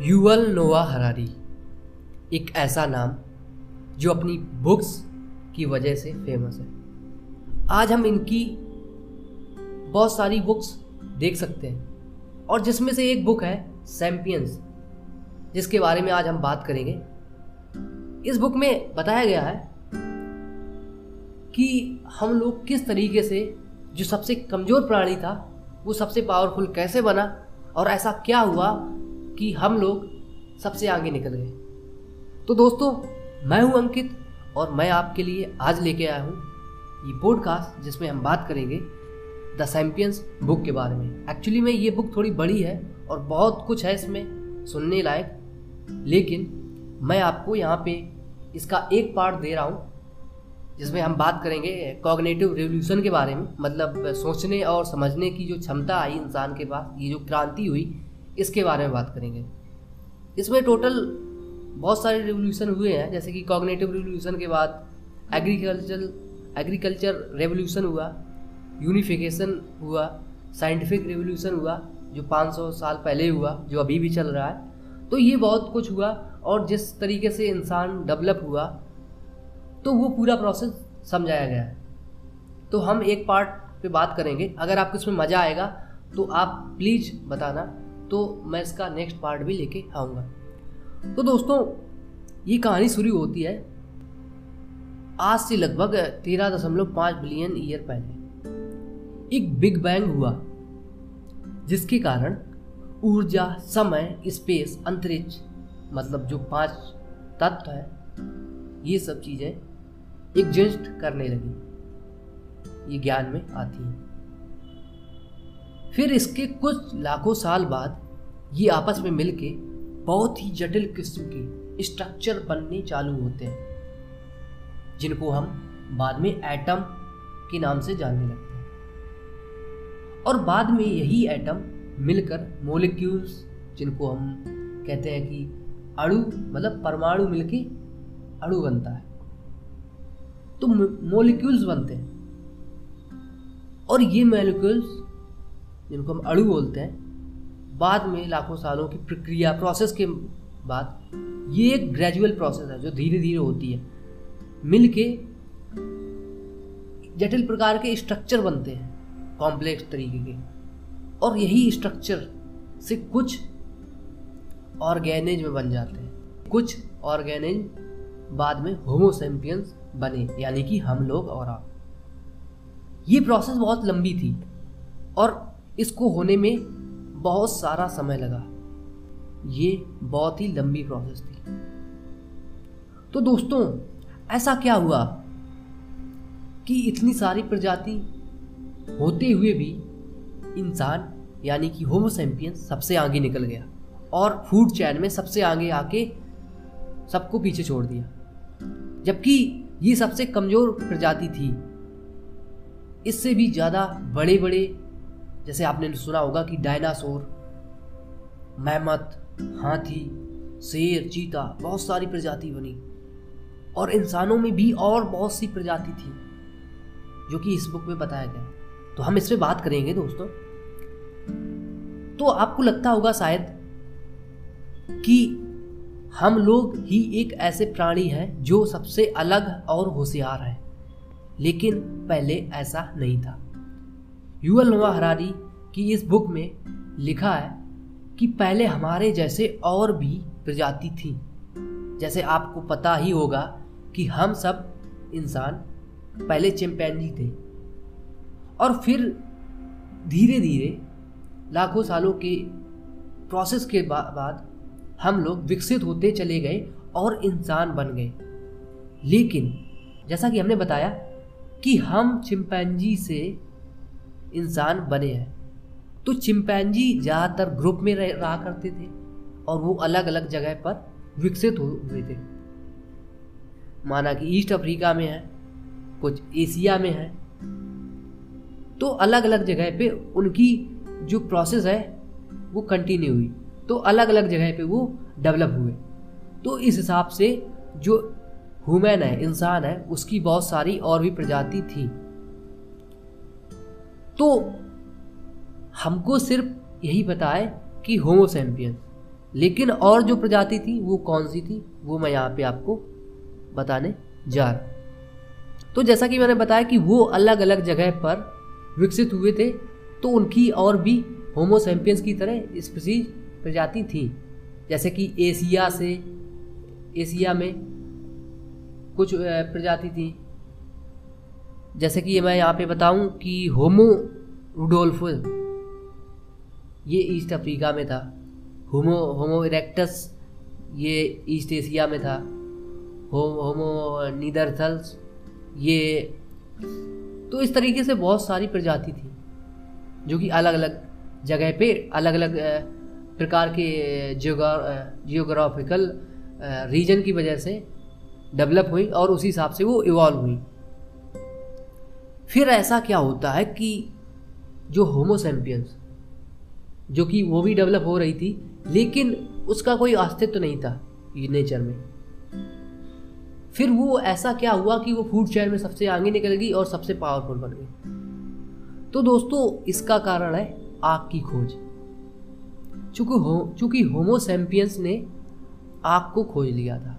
Yuval नोआ Harari, एक ऐसा नाम जो अपनी बुक्स की वजह से फ़ेमस है। आज हम इनकी बहुत सारी बुक्स देख सकते हैं और जिसमें से एक बुक है सैम्पियंस जिसके बारे में आज हम बात करेंगे। इस बुक में बताया गया है कि हम लोग किस तरीके से जो सबसे कमज़ोर प्राणी था, वो सबसे पावरफुल कैसे बना और ऐसा क्या हुआ कि हम लोग सबसे आगे निकल गए। तो दोस्तों, मैं हूँ अंकित और मैं आपके लिए आज लेके आया हूँ ये पॉडकास्ट जिसमें हम बात करेंगे द सैम्पियंस बुक के बारे में। एक्चुअली में ये बुक थोड़ी बड़ी है और बहुत कुछ है इसमें सुनने लायक। लेकिन मैं आपको यहाँ पे इसका एक पार्ट दे रहा हूँ, जिसमें हम बात करेंगे कॉग्नेटिव रिवोल्यूशन के बारे में मतलब सोचने और समझने की जो क्षमता आई इंसान के पास, ये जो क्रांति हुई इसके बारे में बात करेंगे। इसमें टोटल बहुत सारे रिवोल्यूशन हुए हैं, जैसे कि कॉग्नेटिव रिवोल्यूशन के बाद एग्रीकल्चर एग्रीकल्चर रेवोल्यूशन हुआ यूनिफिकेशन हुआ साइंटिफिक रिवोल्यूशन हुआ, जो 500 साल पहले हुआ, जो अभी भी चल रहा है। तो ये बहुत कुछ हुआ और जिस तरीके से इंसान डेवलप हुआ तो वो पूरा प्रोसेस समझाया गया। तो हम एक पार्ट पे बात करेंगे। अगर आपको इसमें मज़ा आएगा तो आप प्लीज़ बताना। तो मैं इसका नेक्स्ट पार्ट भी लेके आऊँगा। तो दोस्तों, ये कहानी शुरू होती है आज से लगभग तेरह दशमलव पाँच बिलियन ईयर पहले। एक बिग बैंग हुआ, जिसके कारण ऊर्जा, समय स्पेस अंतरिक्ष मतलब जो पाँच तत्व है, ये सब चीज़ें एग्जिस्ट करने लगी। ये ज्ञान में आती हैं। फिर इसके कुछ लाखों साल बाद ये आपस में मिलके बहुत ही जटिल किस्म के स्ट्रक्चर बनने चालू होते हैं, जिनको हम बाद में एटम के नाम से जानने लगते हैं। और बाद में यही एटम मिलकर मोलिक्यूल्स जिनको हम कहते हैं कि अणु मतलब परमाणु मिलके अणु बनता है। तो मोलिक्यूल्स बनते हैं। और ये मोलिक्यूल्स जिनको हम अड़ू बोलते हैं, बाद में लाखों सालों की प्रक्रिया प्रोसेस के बाद, ये एक ग्रेजुअल प्रोसेस है जो धीरे धीरे होती है। मिलके जटिल प्रकार के स्ट्रक्चर बनते हैं कॉम्प्लेक्स तरीके के। और यही स्ट्रक्चर से कुछ ऑर्गेनिज में बन जाते हैं। कुछ ऑर्गेनेज बाद में होमोसेम्पियंस बने, यानी कि हम लोग और आप। ये प्रोसेस बहुत लंबी थी और इसको होने में बहुत सारा समय लगा। ये बहुत ही लंबी प्रोसेस थी। तो दोस्तों, ऐसा क्या हुआ कि इतनी सारी प्रजाति होते हुए भी इंसान, यानी कि होमोसेम्पियंस सबसे आगे निकल गया और फ़ूड चैन में सबसे आगे आके सबको पीछे छोड़ दिया। जबकि ये सबसे कमज़ोर प्रजाति थी। इससे भी ज़्यादा बड़े बड़े जैसे आपने सुना होगा कि डायनासोर मैमत हाथी, शेर, चीता, बहुत सारी प्रजाति बनी। और इंसानों में भी और बहुत सी प्रजाति थी, जो कि इस बुक में बताया गया। तो हम इस पर बात करेंगे दोस्तों। तो आपको लगता होगा शायद कि हम लोग ही एक ऐसे प्राणी हैं जो सबसे अलग और होशियार है, लेकिन पहले ऐसा नहीं था। युवल नवा हरारी की इस बुक में लिखा है कि पहले हमारे जैसे और भी प्रजाति थी। जैसे आपको पता ही होगा कि हम सब इंसान पहले चिंपैंजी थे। और फिर धीरे धीरे लाखों सालों के प्रोसेस के बाद हम लोग विकसित होते चले गए और इंसान बन गए। लेकिन जैसा कि हमने बताया कि हम चिंपैंजी से इंसान बने हैं। तो चिंपैंजी ज़्यादातर ग्रुप में रहा करते थे और वो अलग अलग जगह पर विकसित हुए थे। माना कि ईस्ट अफ्रीका में है, कुछ एशिया में है तो अलग अलग जगह पे उनकी जो प्रोसेस है, वो कंटिन्यू हुई। तो अलग अलग जगह पे वो डेवलप हुए। तो इस हिसाब से जो ह्यूमन है, इंसान है, उसकी बहुत सारी और भी प्रजाति थी। तो हमको सिर्फ़ यही पता है कि होमो होमोसेम्पियन लेकिन और जो प्रजाति थी, वो कौन सी थी, वो मैं यहाँ पे आपको बताने जा रहा तो जैसा कि मैंने बताया कि वो अलग अलग जगह पर विकसित हुए थे तो उनकी और भी होमोसैम्पियंस की तरह स्पीसीज प्रजाति थी। जैसे कि एशिया से, एशिया में कुछ प्रजाति थी जैसे कि मैं यहाँ पे बताऊँ कि होमो रुडोल्फ, ये ईस्ट अफ्रीका में था। होमो होमो इरेक्टस, ये ईस्ट एशिया में था। हो, होमो नीदरथल्स, ये तो इस तरीके से बहुत सारी प्रजाति थी, जो कि अलग अलग जगह पे अलग अलग प्रकार के जियोग्राफिकल रीजन की वजह से डेवलप हुई और उसी हिसाब से वो इवॉल्व हुई। फिर ऐसा क्या होता है कि जो होमोसेम्पियंस जो कि वो भी डेवलप हो रही थी, लेकिन उसका कोई अस्तित्व तो नहीं था नेचर में। फिर वो ऐसा क्या हुआ कि वो फ़ूड चेन में सबसे आगे निकल गई और सबसे पावरफुल बन गई? तो दोस्तों, इसका कारण है आग की खोज। चूँकि हो, चूँकि होमोसेम्पियंस ने आग को खोज लिया था,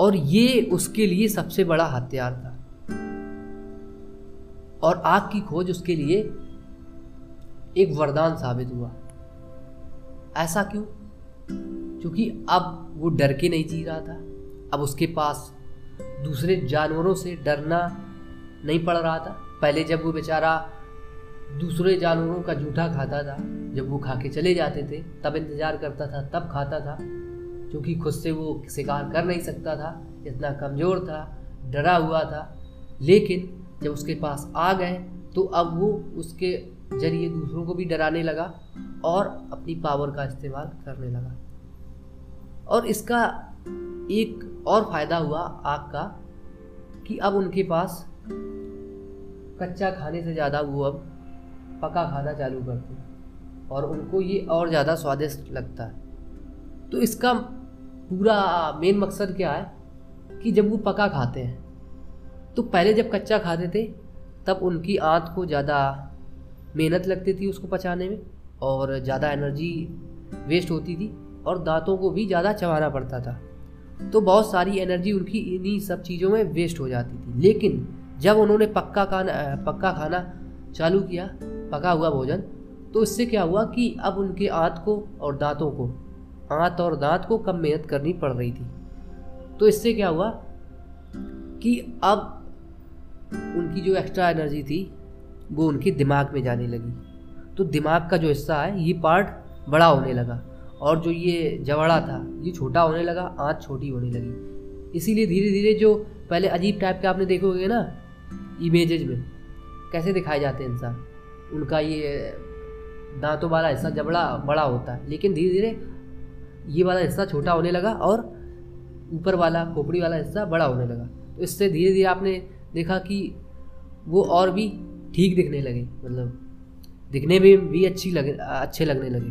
और ये उसके लिए सबसे बड़ा हथियार था। और आग की खोज उसके लिए एक वरदान साबित हुआ। ऐसा क्यों? क्योंकि अब वो डर के नहीं जी रहा था। अब उसके पास दूसरे जानवरों से डरना नहीं पड़ रहा था। पहले जब वो बेचारा दूसरे जानवरों का जूठा खाता था, जब वो खा के चले जाते थे, तब इंतज़ार करता था, तब खाता था, क्योंकि खुद से वो शिकार कर नहीं सकता था। इतना कमज़ोर था, डरा हुआ था। लेकिन जब उसके पास आ गए तो अब वो उसके ज़रिए दूसरों को भी डराने लगा और अपनी पावर का इस्तेमाल करने लगा। और इसका एक और फ़ायदा हुआ आग का, कि अब उनके पास कच्चा खाने से ज़्यादा वो अब पका खाना चालू करते हैं और उनको ये और ज़्यादा स्वादिष्ट लगता है। तो इसका पूरा मेन मकसद क्या है? कि जब वो पका खाते हैं तो पहले जब कच्चा खाते थे, तब उनकी आंत को ज़्यादा मेहनत लगती थी उसको पचाने में और ज़्यादा एनर्जी वेस्ट होती थी और दांतों को भी ज़्यादा चबाना पड़ता था। तो बहुत सारी एनर्जी उनकी इन्हीं सब चीज़ों में वेस्ट हो जाती थी। लेकिन जब उन्होंने पक्का खाना पक्का खाना चालू किया, पका हुआ भोजन तो इससे क्या हुआ कि अब उनके आंत को और दांतों को, आंत और दांत को कम मेहनत करनी पड़ रही थी। तो इससे क्या हुआ कि अब उनकी जो एक्स्ट्रा एनर्जी थी, वो उनके दिमाग में जाने लगी। तो दिमाग का जो हिस्सा है, ये पार्ट बड़ा होने लगा। और जो ये जवड़ा था, ये छोटा होने लगा, आँच छोटी होने लगी। इसीलिए धीरे धीरे जो पहले अजीब टाइप के आपने देखोगे ना इमेजेज में, कैसे दिखाए जाते हैं इंसान? उनका ये दांतों वाला हिस्सा जबड़ा, बड़ा होता है। लेकिन धीरे धीरे ये वाला हिस्सा छोटा होने लगा और ऊपर वाला, खोपड़ी वाला हिस्सा बड़ा होने लगा। तो इससे धीरे धीरे आपने देखा कि वो और भी ठीक दिखने लगे मतलब दिखने में भी अच्छी लगे, अच्छे लगने लगे।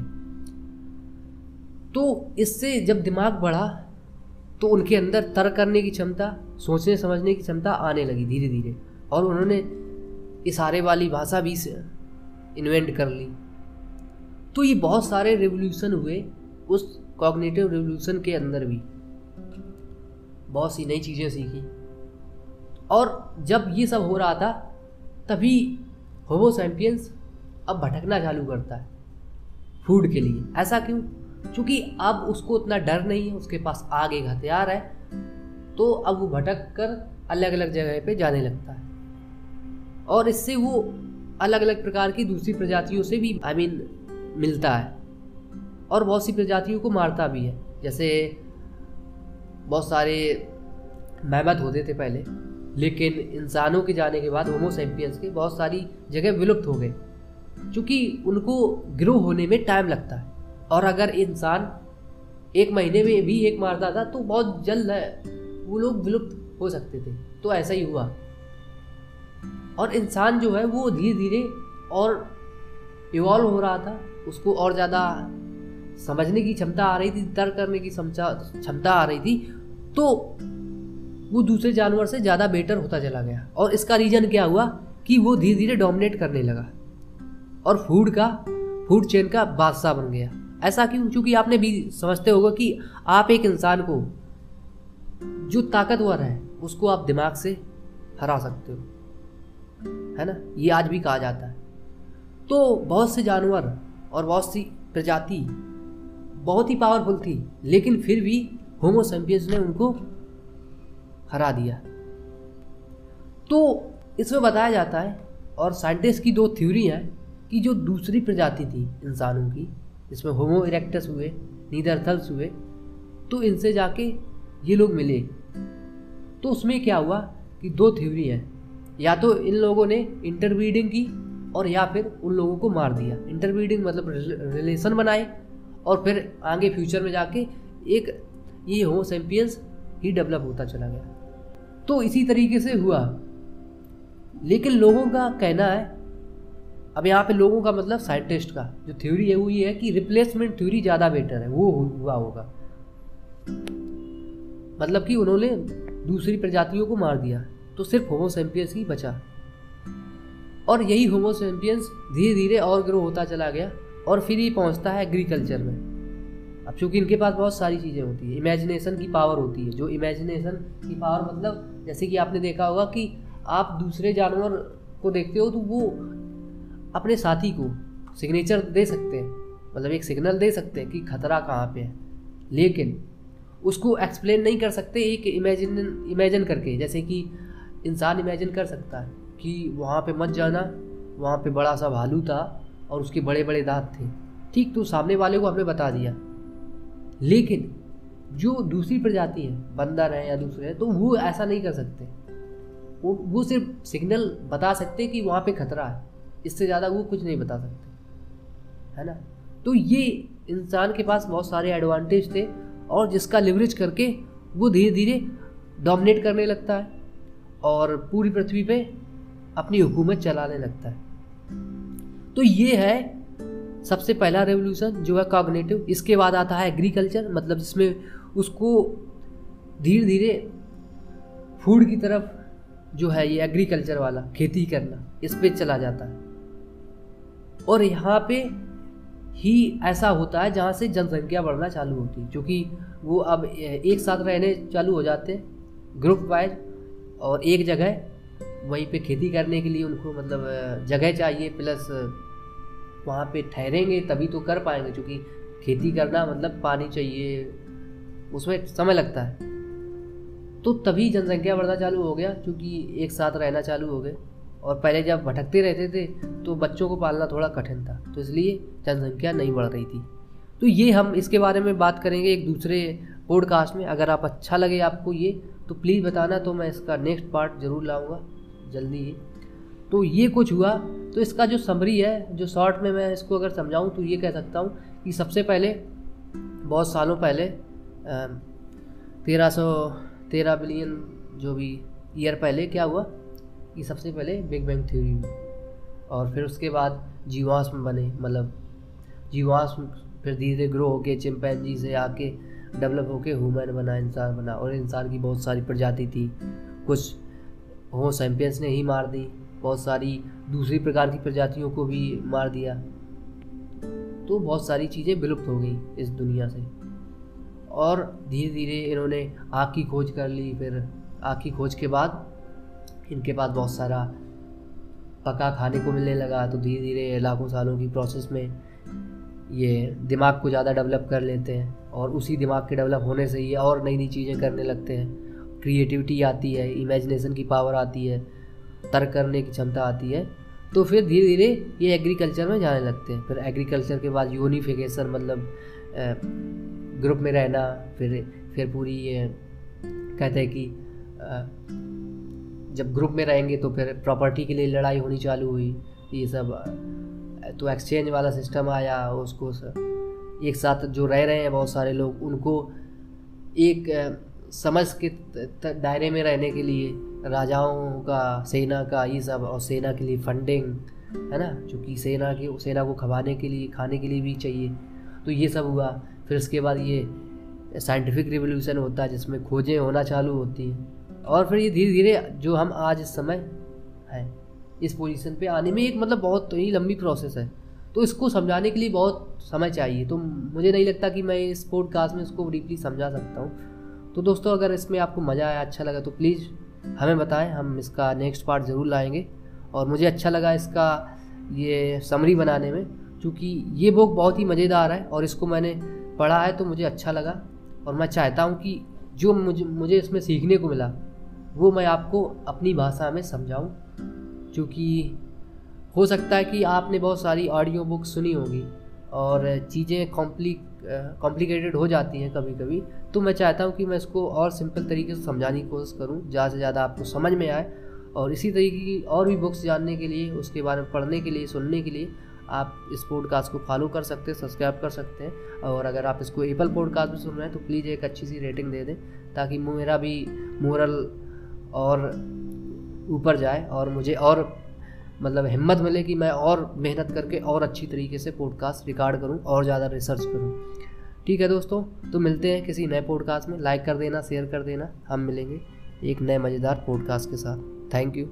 तो इससे जब दिमाग बढ़ा तो उनके अंदर तर्क करने की क्षमता, सोचने, समझने की क्षमता आने लगी धीरे धीरे और उन्होंने इशारे वाली भाषा भी इन्वेंट कर ली। तो ये बहुत सारे रेवोल्यूशन हुए उस कॉग्निटिव रेवोल्यूशन के अंदर भी। बहुत सी नई चीज़ें सीखी। और जब ये सब हो रहा था तभी होमोसैम्पियंस अब भटकना चालू करता है फ़ूड के लिए। ऐसा क्यों? क्योंकि अब उसको उतना डर नहीं है उसके पास आग एक हथियार है तो अब वो भटक कर अलग अलग जगह पे जाने लगता है। और इससे वो अलग अलग प्रकार की दूसरी प्रजातियों से भी आई I मीन mean, मिलता है। और बहुत सी प्रजातियों को मारता भी है। जैसे बहुत सारे मैमत होते थे पहले। लेकिन इंसानों के जाने के बाद होमोसेम्पियंस के बहुत सारी जगह विलुप्त हो गए। क्योंकि उनको ग्रो होने में टाइम लगता है। और अगर इंसान एक महीने में भी एक मारता था तो बहुत जल्द है, वो लोग विलुप्त हो सकते थे। तो ऐसा ही हुआ। और इंसान जो है, वो धीरे धीरे और इवॉल्व हो रहा था। उसको और ज़्यादा समझने की क्षमता आ रही थी, तर्क करने की क्षमता आ रही थी। तो वो दूसरे जानवर से ज़्यादा बेटर होता चला गया। और इसका रीज़न क्या हुआ? कि वो धीरे धीरे डोमिनेट करने लगा। और फ़ूड का फ़ूड चेन का बादशाह बन गया। ऐसा क्यों? क्योंकि आपने भी समझते होगा कि आप एक इंसान को जो ताकतवर है, उसको आप दिमाग से हरा सकते हो। है ना? ये आज भी कहा जाता है। तो बहुत से जानवर और बहुत सी प्रजाति बहुत ही पावरफुल थी, लेकिन फिर भी होमोसेम्पियंस ने उनको हरा दिया। तो इसमें बताया जाता है, और साइंटिस्ट की दो थ्योरी हैं, कि जो दूसरी प्रजाति थी इंसानों की, जिसमें होमो इरेक्टस हुए नीदरथल्स हुए तो इनसे जाके ये लोग मिले। तो उसमें क्या हुआ कि दो थ्योरी हैं। या तो इन लोगों ने इंटरब्रीडिंग की, और या फिर उन लोगों को मार दिया। इंटरब्रीडिंग मतलब रिलेशन बनाए, और फिर आगे फ्यूचर में जाके एक ये होमोसेम्पियंस ही डेवलप होता चला गया। तो इसी तरीके से हुआ। लेकिन लोगों का कहना है, अब यहाँ पे लोगों का मतलब साइंटिस्ट का, जो थ्योरी है वो ये है कि रिप्लेसमेंट थ्योरी ज़्यादा बेटर है, वो हुआ होगा। मतलब कि उन्होंने दूसरी प्रजातियों को मार दिया तो सिर्फ़ होमोसेम्पियंस ही बचा। और यही होमोसेम्पियंस धीरे धीरे और ग्रो होता चला गया और फिर ये पहुँचता है एग्रीकल्चर में। अब चूँकि इनके पास बहुत सारी चीज़ें होती है इमेजिनेशन की पावर होती है, जो इमेजिनेशन की पावर मतलब जैसे कि आपने देखा होगा कि आप दूसरे जानवर को देखते हो तो वो अपने साथी को सिग्नेचर दे सकते हैं। मतलब एक सिग्नल दे सकते हैं कि खतरा कहाँ पे है। लेकिन उसको एक्सप्लेन नहीं कर सकते एक इमेजिन इमेजिन करके। जैसे कि इंसान इमेजिन कर सकता है कि वहाँ पे मत जाना, वहाँ पे बड़ा सा भालू था और उसके बड़े बड़े दांत थे। ठीक तो सामने वाले को हमने बता दिया। लेकिन जो दूसरी प्रजाति है, बंदर है या दूसरे हैं तो वो ऐसा नहीं कर सकते। वो वो सिर्फ़ सिग्नल बता सकते कि वहाँ पे खतरा है। इससे ज़्यादा वो कुछ नहीं बता सकते। है ना? तो ये इंसान के पास बहुत सारे एडवांटेज थे और जिसका लिवरेज करके वो धीरे धीरे डोमिनेट करने लगता है और पूरी पृथ्वी पे अपनी हुकूमत चलाने लगता है। तो ये है सबसे पहला रेवोल्यूशन जो है कॉग्नेटिव इसके बाद आता है एग्रीकल्चर मतलब जिसमें उसको धीरे धीरे फ़ूड की तरफ़ जो है ये एग्रीकल्चर वाला खेती करना, इस पर चला जाता है। और यहाँ पे ही ऐसा होता है जहाँ से जनसंख्या बढ़ना चालू होती है, क्योंकि वो अब एक साथ रहने चालू हो जाते हैं ग्रुप वाइज और एक जगह वहीं पे खेती करने के लिए उनको मतलब जगह चाहिए प्लस वहाँ पे ठहरेंगे तभी तो कर पाएँगे, क्योंकि खेती करना मतलब पानी चाहिए उसमें समय लगता है। तो तभी जनसंख्या बढ़ना चालू हो गया, क्योंकि एक साथ रहना चालू हो गए। और पहले जब भटकते रहते थे तो बच्चों को पालना थोड़ा कठिन था तो इसलिए जनसंख्या नहीं बढ़ रही थी। तो ये हम इसके बारे में बात करेंगे एक दूसरे पॉडकास्ट में। अगर आप अच्छा लगे आपको ये तो प्लीज़ बताना तो मैं इसका नेक्स्ट पार्ट ज़रूर लाऊँगा, जल्दी ही। तो ये कुछ हुआ। तो इसका जो समरी है, जो शॉर्ट में मैं इसको अगर समझाऊँ तो ये कह सकता हूँ कि सबसे पहले, बहुत सालों पहले तेरह सौ तेरह बिलियन जो भी ईयर पहले क्या हुआ? ये सबसे पहले बिग बैंग थ्योरी हुई। और फिर उसके बाद जीवाश्म बने मतलब जीवाश्म फिर धीरे धीरे ग्रो होके चिंपैनजी से आके डेवलप होके ह्यूमन बना, इंसान बना। और इंसान की बहुत सारी प्रजाति थी। कुछ हो सैम्पियंस ने ही मार दी। बहुत सारी दूसरी प्रकार की प्रजातियों को भी मार दिया। तो बहुत सारी चीज़ें विलुप्त हो गई इस दुनिया से। और धीरे धीरे इन्होंने आग की खोज कर ली, फिर आग की खोज के बाद इनके पास बहुत सारा पका खाने को मिलने लगा तो धीरे धीरे लाखों सालों की प्रोसेस में ये दिमाग को ज़्यादा डेवलप कर लेते हैं और उसी दिमाग के डेवलप होने से ये और नई नई चीज़ें करने लगते हैं। क्रिएटिविटी आती है इमेजिनेशन की पावर आती है, तर्क करने की क्षमता आती है तो फिर धीरे धीरे ये एग्रीकल्चर में जाने लगते हैं। फिर एग्रीकल्चर के बाद यूनिफिकेशन मतलब ग्रुप में रहना, फिर फिर पूरी ये कहते हैं कि जब ग्रुप में रहेंगे तो फिर प्रॉपर्टी के लिए लड़ाई होनी चालू हुई, ये सब तो एक्सचेंज वाला सिस्टम आया, उसको एक साथ जो रह रहे हैं बहुत सारे लोग, उनको एक समझ के दायरे में रहने के लिए राजाओं का, सेना का, ये सब, और सेना के लिए फंडिंग है ना? क्योंकि सेना के, सेना को खवाने के लिए, खाने के लिए भी चाहिए। तो ये सब हुआ। फिर उसके बाद ये साइंटिफिक रिवोल्यूशन होता है, जिसमें खोजें होना चालू होती हैं। और फिर ये धीरे धीरे जो हम आज इस समय हैं, इस पोजीशन पे आने में एक मतलब बहुत ही लंबी प्रोसेस है। तो इसको समझाने के लिए बहुत समय चाहिए। तो मुझे नहीं लगता कि मैं इस पॉडकास्ट में इसको डीपली समझा सकता हूँ। तो दोस्तों, अगर इसमें आपको मज़ा आया अच्छा लगा तो प्लीज़ हमें बताएँ। हम इसका नेक्स्ट पार्ट ज़रूर लाएँगे। और मुझे अच्छा लगा इसका ये समरी बनाने में। क्योंकि ये बुक बहुत ही मज़ेदार है और इसको मैंने पढ़ा है तो मुझे अच्छा लगा और मैं चाहता हूँ कि जो मुझे मुझे इसमें सीखने को मिला, वो मैं आपको अपनी भाषा में समझाऊँ। क्योंकि हो सकता है कि आपने बहुत सारी ऑडियो बुक सुनी होगी और चीज़ें कॉम्प्लिक कॉम्प्लिकेटेड हो जाती हैं कभी कभी तो मैं चाहता हूँ कि मैं इसको और सिंपल तरीके से समझाने की कोशिश करूँ, ज़्यादा से ज़्यादा आपको समझ में आए। और इसी तरीके की और भी बुक्स जानने के लिए, उसके बारे में पढ़ने के लिए, सुनने के लिए आप इस पॉडकास्ट को फॉलो कर सकते हैं सब्सक्राइब कर सकते हैं। और अगर आप इसको एप्पल पॉडकास्ट में सुन रहे हैं तो प्लीज़ एक अच्छी सी रेटिंग दे दें, ताकि मेरा भी मोरल और ऊपर जाए और मुझे और मतलब हिम्मत मिले कि मैं और मेहनत करके और अच्छी तरीके से पॉडकास्ट रिकॉर्ड करूँ और ज़्यादा रिसर्च करूँ। ठीक है दोस्तों तो मिलते हैं किसी नए पॉडकास्ट में। लाइक कर देना शेयर कर देना। हम मिलेंगे एक नए मज़ेदार पॉडकास्ट के साथ। Thank you